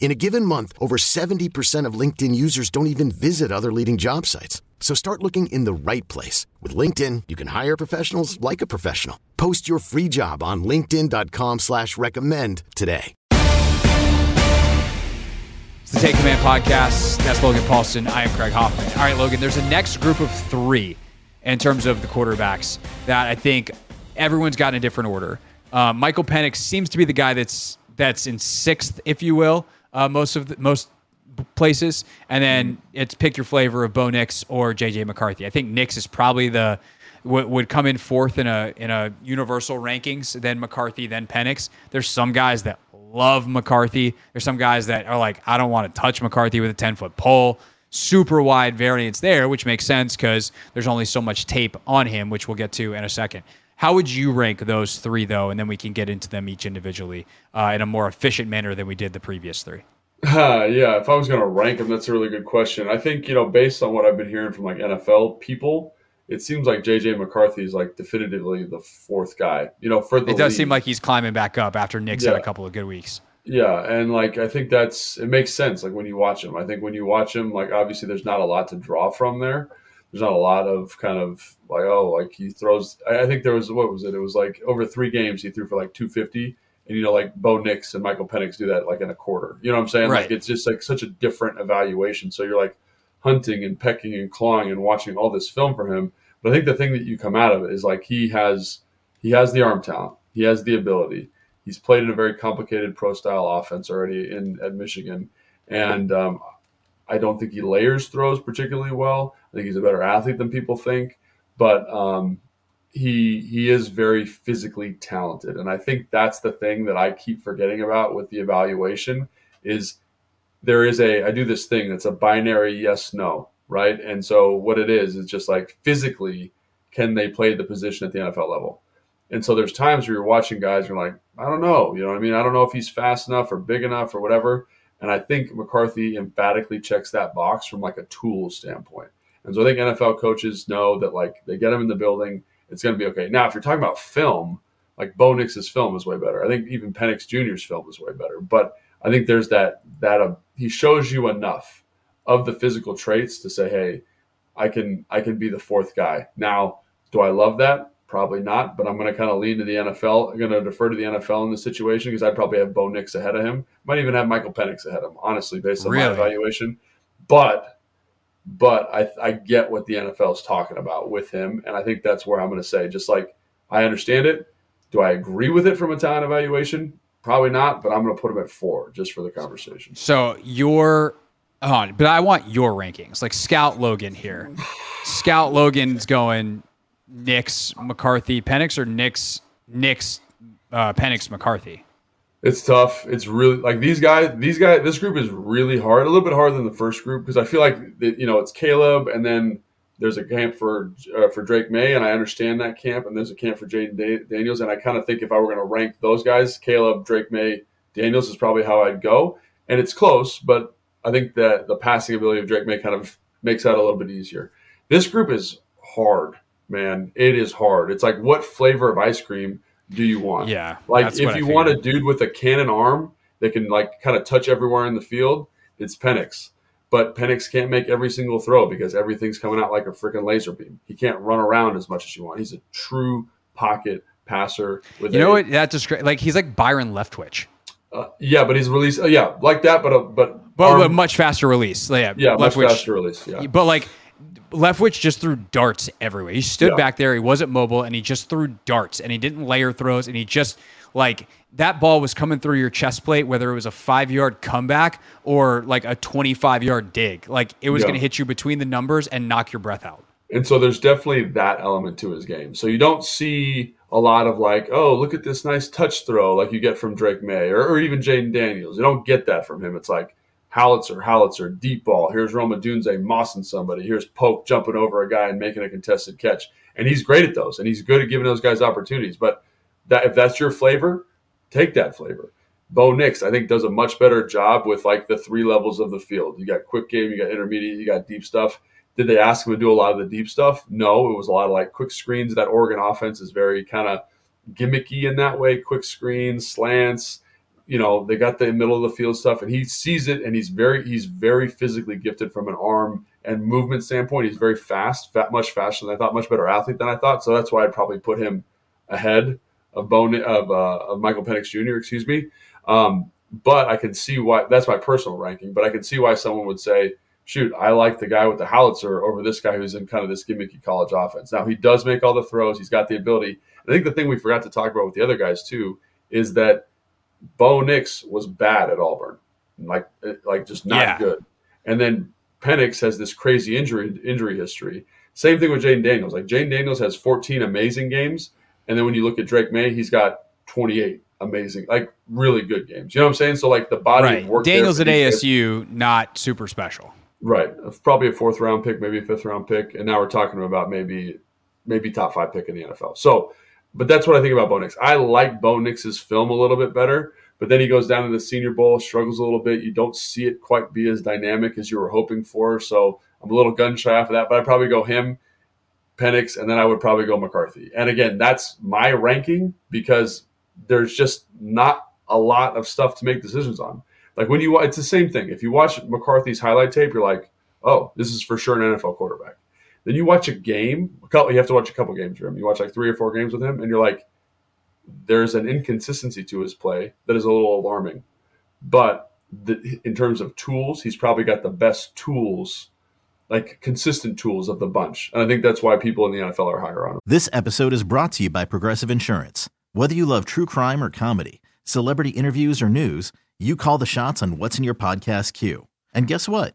In a given month, over 70% of LinkedIn users don't even visit other leading job sites. So start looking in the right place. With LinkedIn, you can hire professionals like a professional. Post your free job on linkedin.com slash recommend today. It's the Take Command podcast. That's Logan Paulsen. I am Craig Hoffman. All right, Logan, there's a next group of three in terms of the quarterbacks that I think everyone's got in a different order. Uh, Michael Penix seems to be the guy that's that's in sixth, if you will uh, most of the, most places, and then it's pick your flavor of Bo Nix or JJ McCarthy. I think Nix is probably the w- would come in fourth in a in a universal rankings, then McCarthy, then Penix. There's some guys that love McCarthy. There's some guys that are like, I don't want to touch McCarthy with a 10 foot pole. Super wide variance there, which makes sense because there's only so much tape on him, which we'll get to in a second. How would you rank those three, though, and then we can get into them each individually uh, in a more efficient manner than we did the previous three? Uh, yeah, if I was going to rank them, that's a really good question. I think you know, based on what I've been hearing from like NFL people, it seems like JJ McCarthy is like definitively the fourth guy. You know, for the it does league. seem like he's climbing back up after Nix yeah. had a couple of good weeks. Yeah, and like I think that's it makes sense. Like when you watch him, I think when you watch him, like obviously there's not a lot to draw from there there's not a lot of kind of like oh like he throws. I, think there was what was it? It was like over three games he threw for like 250, and you know like Bo Nix and Michael Penix do that like in a quarter. You know what I'm saying? Right. Like it's just like such a different evaluation. So you're like hunting and pecking and clawing and watching all this film for him. But I think the thing that you come out of it is like he has he has the arm talent, he has the ability. He's played in a very complicated pro style offense already in at Michigan, and um, I don't think he layers throws particularly well. Think he's a better athlete than people think, but um, he he is very physically talented, and I think that's the thing that I keep forgetting about with the evaluation is there is a I do this thing that's a binary yes no right, and so what it is is just like physically can they play the position at the NFL level. And so there's times where you're watching guys, you're like, I don't know, you know what I mean? I don't know if he's fast enough or big enough or whatever. And I think McCarthy emphatically checks that box from like a tool standpoint. And so I think NFL coaches know that like they get him in the building, it's going to be okay. Now, if you're talking about film, like Bo Nix's film is way better. I think even Penix Jr.'s film is way better. But I think there's that that uh, he shows you enough of the physical traits to say, hey, I can I can be the fourth guy. Now, do I love that? Probably not, but I'm going to kind of lean to the NFL. I'm going to defer to the NFL in this situation because I'd probably have Bo Nix ahead of him. Might even have Michael Penix ahead of him, honestly, based on really? my evaluation. But, but I, I get what the NFL is talking about with him, and I think that's where I'm going to say, just like I understand it. Do I agree with it from a talent evaluation? Probably not, but I'm going to put him at four just for the conversation. So your on, but I want your rankings, like Scout Logan here. Scout Logan's going Nix McCarthy Penix or Nix Nix uh, Penix McCarthy? It's tough. It's really like these guys. These guys. This group is really hard. A little bit harder than the first group because I feel like you know it's Caleb, and then there's a camp for uh, for Drake Maye, and I understand that camp, and there's a camp for Jayden da- Daniels, and I kind of think if I were going to rank those guys, Caleb, Drake Maye, Daniels is probably how I'd go, and it's close, but I think that the passing ability of Drake Maye kind of makes that a little bit easier. This group is hard man, it is hard. It's like what flavor of ice cream do you want? Yeah. Like if you want a dude with a cannon arm that can like kind of touch everywhere in the field, it's Penix. But Penix can't make every single throw because everything's coming out like a freaking laser beam. He can't run around as much as you want. He's a true pocket passer. With you know a, what? That just like he's like Byron Leftwich. Uh, yeah, but he's released. Uh, yeah, like that, but uh, but but, but much faster release. Yeah, yeah, Leftwich, much faster release. Yeah, but like Leftwich just threw darts everywhere. He stood Yeah. back there. He wasn't mobile, and he just threw darts, and he didn't layer throws, and he just like that ball was coming through your chest plate, whether it was a five yard comeback or like a twenty five yard dig. Like it was Yeah. going to hit you between the numbers and knock your breath out. And so there's definitely that element to his game. So you don't see a lot of like, oh, look at this nice touch throw like you get from Drake Maye or, or even Jayden Daniels. You don't get that from him. It's like Howitzer, Howitzer, deep ball. Here's Rome Odunze mossing somebody. Here's Polk jumping over a guy and making a contested catch. And he's great at those, and he's good at giving those guys opportunities. But that if that's your flavor, take that flavor. Bo Nix, I think, does a much better job with like the three levels of the field. You got quick game, you got intermediate, you got deep stuff. Did they ask him to do a lot of the deep stuff? No, it was a lot of like quick screens. That Oregon offense is very kind of gimmicky in that way. Quick screens, slants. You know, they got the middle of the field stuff, and he sees it, and he's very he's very physically gifted from an arm and movement standpoint. He's very fast, fat, much faster than I thought, much better athlete than I thought. So that's why I'd probably put him ahead of Bone of, uh, of Michael Penix Jr. Excuse me. Um, but I can see why that's my personal ranking. But I can see why someone would say, "Shoot, I like the guy with the howitzer over this guy who's in kind of this gimmicky college offense." Now he does make all the throws. He's got the ability. I think the thing we forgot to talk about with the other guys too is that Bo Nix was bad at Auburn, like like just not Yeah. good. And then Penix has this crazy injury injury history. Same thing with Jayden Daniels. Like Jayden Daniels has 14 amazing games, and then when you look at Drake Maye, he's got 28 amazing, like really good games. You know what I'm saying? So like the body Right. of work. Daniels at ASU, not super special. Right. Probably a fourth round pick, maybe a fifth round pick. And now we're talking about maybe maybe top five pick in the NFL. So but that's what I think about Bo Nix. I like Bo Nix's film a little bit better, but then he goes down to the senior bowl, struggles a little bit. You don't see it quite be as dynamic as you were hoping for. So I'm a little gun shy off of that, but I'd probably go him, Penix, and then I would probably go McCarthy. And again, that's my ranking because there's just not a lot of stuff to make decisions on. Like when you, it's the same thing. If you watch McCarthy's highlight tape, you're like, oh, this is for sure an NFL quarterback. Then you watch a game, a couple, you have to watch a couple games for him. You watch like three or four games with him, and you're like, there's an inconsistency to his play that is a little alarming. But the, in terms of tools, he's probably got the best tools, like consistent tools of the bunch. And I think that's why people in the NFL are higher on him. This episode is brought to you by Progressive Insurance. Whether you love true crime or comedy, celebrity interviews or news, you call the shots on what's in your podcast queue. And guess what?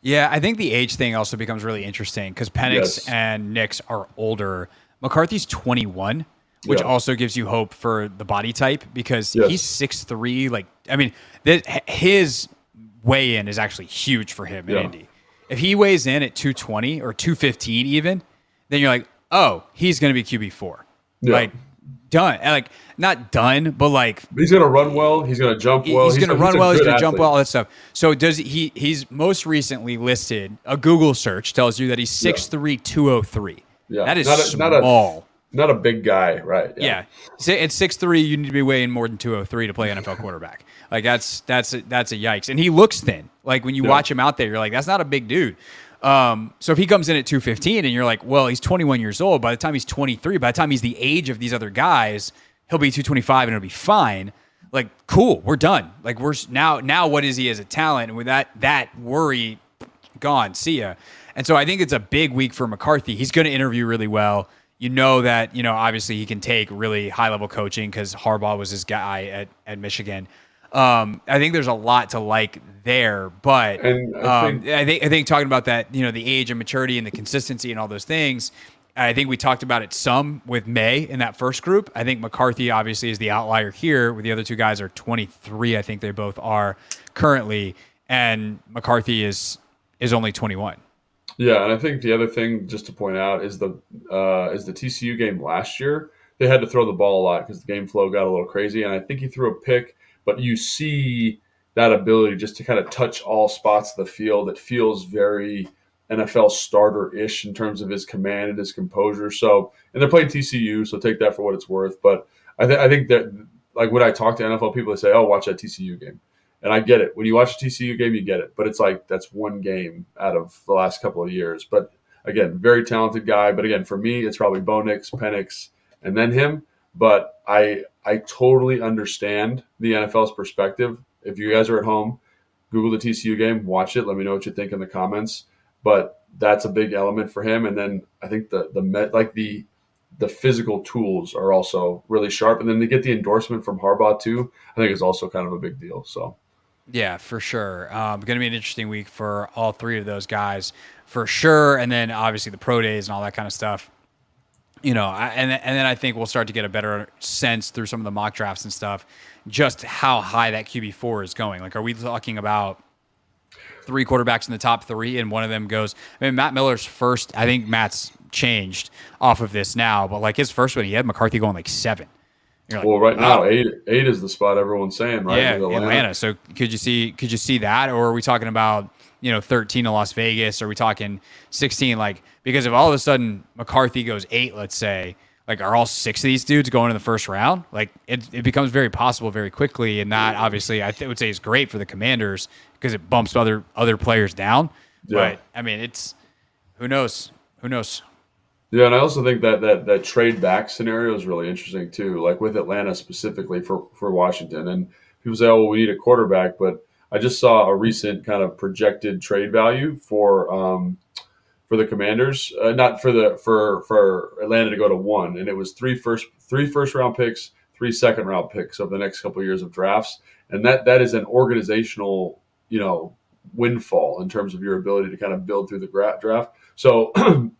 Yeah, I think the age thing also becomes really interesting because Penix Yes. and Nix are older. McCarthy's 21, which Yeah. also gives you hope for the body type because Yes. he's 6'3. Like, I mean, his weigh in is actually huge for him in Yeah. Indy. If he weighs in at 220 or 215 even, then you're like, oh, he's going to be QB4. Yeah. Like, done. Eh, like not done, but like he's gonna run well. He's gonna jump well. He's, he's gonna run well. He's gonna athlete. jump well. All that stuff. So does he? He's most recently listed. A Google search tells you that he's 6'3", yeah. 203. Yeah, that is not a, small. Not a, not a big guy, right? Yeah. yeah. At six three, you need to be weighing more than two oh three to play NFL quarterback. Like that's that's a, that's a yikes. And he looks thin. Like when you yeah. watch him out there, you're like, that's not a big dude. Um, so if he comes in at 215 and you're like, well, he's 21 years old. By the time he's 23, by the time he's the age of these other guys, he'll be 225 and it'll be fine. Like, cool, we're done. Like we're now now what is he as a talent? And with that that worry gone, see ya. And so I think it's a big week for McCarthy. He's going to interview really well you know that you know obviously he can take really high level coaching because Harbaugh was his guy at at Michigan. Um, I think there's a lot to like there, but I, um, think, I think I think talking about that, you know, the age and maturity and the consistency and all those things. I think we talked about it some with Maye in that first group. I think McCarthy obviously is the outlier here, with the other two guys are 23. I think they both are currently, and McCarthy is is only 21. Yeah, and I think the other thing just to point out is the uh, is the TCU game last year. They had to throw the ball a lot because the game flow got a little crazy, and I think he threw a pick. But you see that ability just to kind of touch all spots of the field. It feels very NFL starter ish in terms of his command and his composure. So, and they're playing TCU, so take that for what it's worth. But I, th- I think that like when I talk to NFL people, they say, "Oh, watch that TCU game." And I get it. When you watch a TCU game, you get it. But it's like that's one game out of the last couple of years. But again, very talented guy. But again, for me, it's probably Bo Nix, Penix, and then him. But I I totally understand the NFL's perspective. If you guys are at home, Google the TCU game, watch it. Let me know what you think in the comments. But that's a big element for him. And then I think the the met like the the physical tools are also really sharp. And then to get the endorsement from Harbaugh too, I think is also kind of a big deal. So yeah, for sure. Um, going to be an interesting week for all three of those guys, for sure. And then obviously the pro days and all that kind of stuff. You know, I, and and then I think we'll start to get a better sense through some of the mock drafts and stuff, just how high that QB four is going. Like, are we talking about three quarterbacks in the top three, and one of them goes? I mean, Matt Miller's first. I think Matt's changed off of this now, but like his first one, he had McCarthy going like seven. Like, well, right now eight eight is the spot everyone's saying, right? Yeah, Atlanta. Atlanta. So could you see could you see that, or are we talking about you know thirteen in Las Vegas? Or are we talking sixteen? Like because if all of a sudden McCarthy goes eight, let's say, like are all six of these dudes going in the first round? Like it, it becomes very possible very quickly, and that obviously I th- would say is great for the Commanders because it bumps other other players down. Yeah. But I mean, it's who knows? Who knows? Yeah, and I also think that that that trade back scenario is really interesting too. Like with Atlanta specifically for for Washington, and people say, "Oh, well, we need a quarterback," but I just saw a recent kind of projected trade value for um, for the Commanders, uh, not for the for for Atlanta to go to one, and it was three first three first round picks, three second round picks of the next couple of years of drafts, and that that is an organizational you know windfall in terms of your ability to kind of build through the draft. So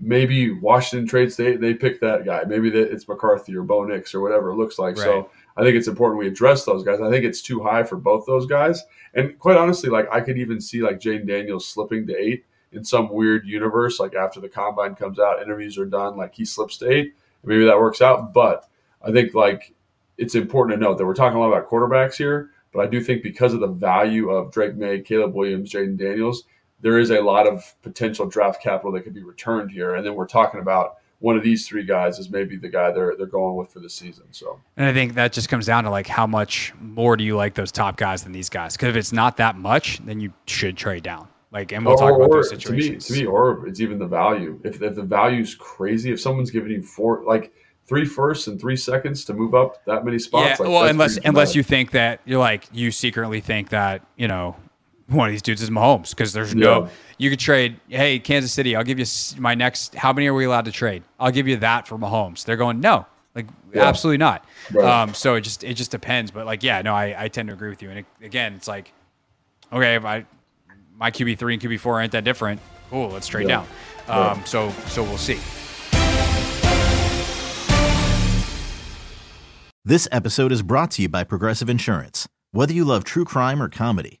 maybe Washington trades they they pick that guy. Maybe that it's McCarthy or Bo Nix or whatever it looks like. Right. So I think it's important we address those guys. I think it's too high for both those guys. And quite honestly, like I could even see like Jayden Daniels slipping to eight in some weird universe. Like after the combine comes out, interviews are done, like he slips to eight. Maybe that works out. But I think like it's important to note that we're talking a lot about quarterbacks here. But I do think because of the value of Drake Maye, Caleb Williams, Jayden Daniels, there is a lot of potential draft capital that could be returned here. And then we're talking about one of these three guys is maybe the guy they're they're going with for the season. So, and I think that just comes down to like how much more do you like those top guys than these guys? Because if it's not that much, then you should trade down. Like, and we'll or, talk about those situations. To me, to me, or it's even the value. If, if the value's crazy, if someone's giving you four, like three firsts and three seconds to move up that many spots. Yeah, like, well, unless unless you think that you're like you secretly think that you know one of these dudes is Mahomes because there's no yeah. you could trade. Hey, Kansas City, I'll give you my next. How many are we allowed to trade? I'll give you that for Mahomes. They're going no, like yeah. absolutely not. Right. Um, so it just it just depends. But like yeah, no, I, I tend to agree with you. And it, again, it's like okay, if I my QB three and QB four aren't that different. Cool, let's trade yeah. down. Um, so so we'll see. This episode is brought to you by Progressive Insurance. Whether you love true crime or comedy